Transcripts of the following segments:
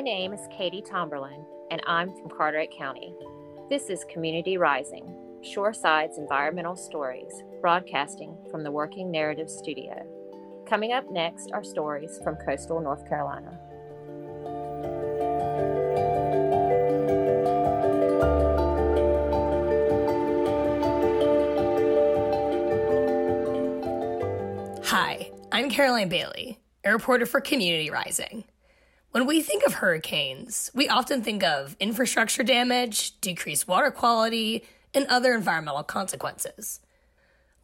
My name is Katie Tomberlin, and I'm from Carteret County. This is Community Rising, Shoreside's environmental stories, broadcasting from the Working Narrative Studio. Coming up next are stories from coastal North Carolina. Hi, I'm Caroline Bailey, a reporter for Community Rising. When we think of hurricanes, we often think of infrastructure damage, decreased water quality, and other environmental consequences.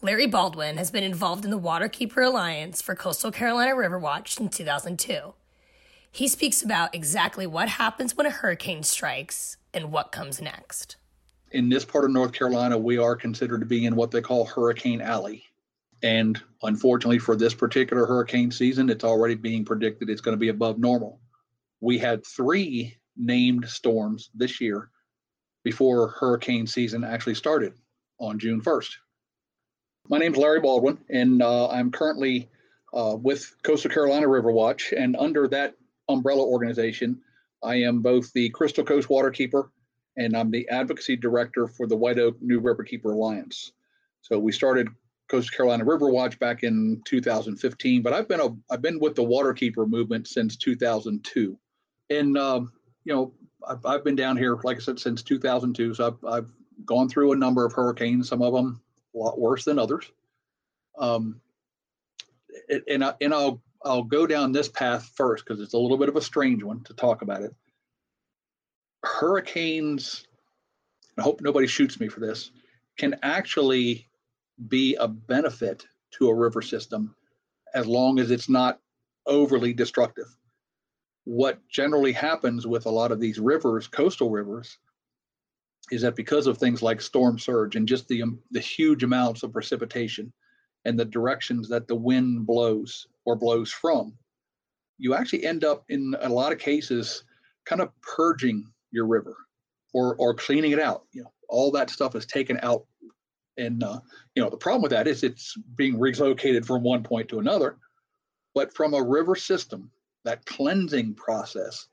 Larry Baldwin has been involved in the Waterkeeper Alliance for Coastal Carolina River Watch since 2002. He speaks about exactly what happens when a hurricane strikes and what comes next. In this part of North Carolina, we are considered to be in what they call Hurricane Alley. And unfortunately, for this particular hurricane season, it's already being predicted it's going to be above normal. We had three named storms this year before hurricane season actually started on June 1st. My name's Larry Baldwin, and uh, I'm currently uh, with Coastal Carolina River Watch. And under that umbrella organization, I am both the Crystal Coast Waterkeeper and I'm the advocacy director for the White Oak New Riverkeeper Alliance. So we started Coastal Carolina River Watch back in 2015, but I've been a I've been with the Waterkeeper movement since 2002, and um, you know I've, I've been down here like I said since 2002. So I've I've gone through a number of hurricanes, some of them a lot worse than others. Um, and I, and I'll I'll go down this path first because it's a little bit of a strange one to talk about it. Hurricanes, I hope nobody shoots me for this, can actually be a benefit to a river system as long as it's not overly destructive. What generally happens with a lot of these rivers, coastal rivers, is that because of things like storm surge and just the um, the huge amounts of precipitation and the directions that the wind blows or blows from, you actually end up in a lot of cases kind of purging your river or or cleaning it out. You know, all that stuff is taken out and uh, you know the problem with that is it's being relocated from one point to another but from a river system that cleansing process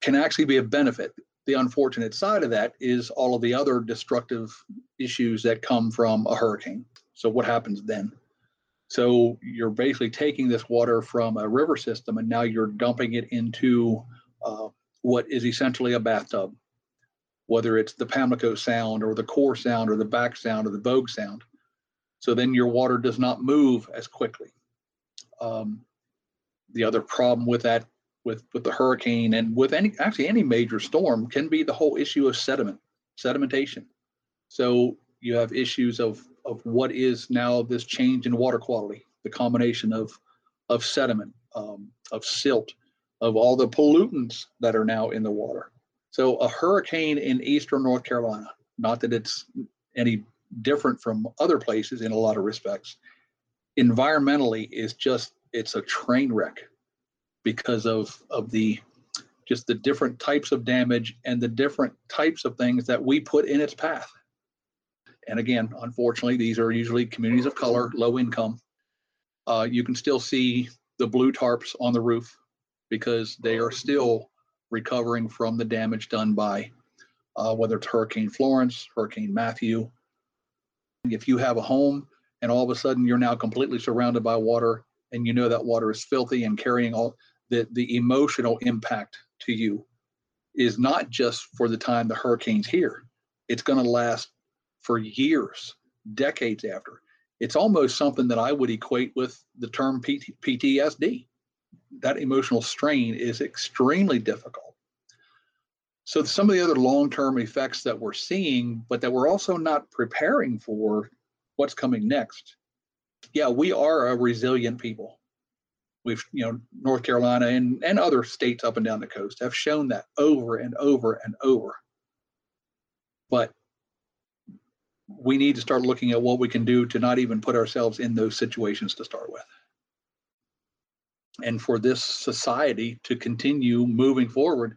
can actually be a benefit the unfortunate side of that is all of the other destructive issues that come from a hurricane so what happens then so you're basically taking this water from a river system and now you're dumping it into uh, what is essentially a bathtub whether it's the Pamlico sound or the core sound or the back sound or the Bogue sound. So then your water does not move as quickly. Um, the other problem with that, with with the hurricane and with any actually any major storm, can be the whole issue of sediment, sedimentation. So you have issues of of what is now this change in water quality, the combination of of sediment, um, of silt, of all the pollutants that are now in the water. So a hurricane in eastern North Carolina, not that it's any different from other places in a lot of respects, environmentally is just it's a train wreck because of of the just the different types of damage and the different types of things that we put in its path. And again, unfortunately, these are usually communities of color, low income. Uh, you can still see the blue tarps on the roof because they are still recovering from the damage done by uh, whether it's Hurricane Florence, Hurricane Matthew. If you have a home and all of a sudden you're now completely surrounded by water and you know that water is filthy and carrying all the, the emotional impact to you is not just for the time the hurricane's here. It's going to last for years, decades after. It's almost something that I would equate with the term PT, PTSD that emotional strain is extremely difficult. So some of the other long-term effects that we're seeing, but that we're also not preparing for what's coming next. Yeah, we are a resilient people. We've, you know, North Carolina and, and other states up and down the coast have shown that over and over and over. But we need to start looking at what we can do to not even put ourselves in those situations to start with and for this society to continue moving forward,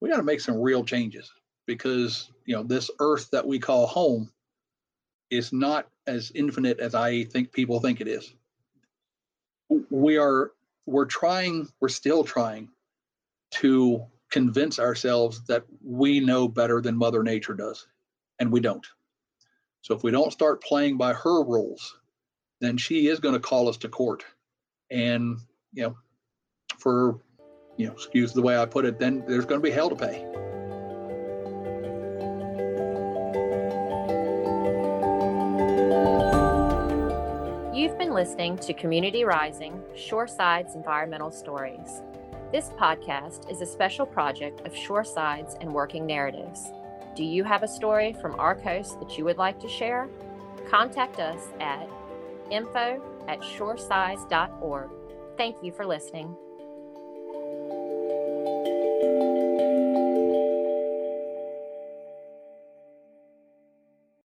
we got to make some real changes because you know this earth that we call home is not as infinite as I think people think it is. We are we're trying, we're still trying to convince ourselves that we know better than Mother Nature does, and we don't. So if we don't start playing by her rules, then she is going to call us to court. And, you know, for, you know, excuse the way I put it, then there's going to be hell to pay. Been listening to Community Rising Shoreside's Environmental Stories. This podcast is a special project of Shoresides and Working Narratives. Do you have a story from our coast that you would like to share? Contact us at info at shoresides.org. Thank you for listening.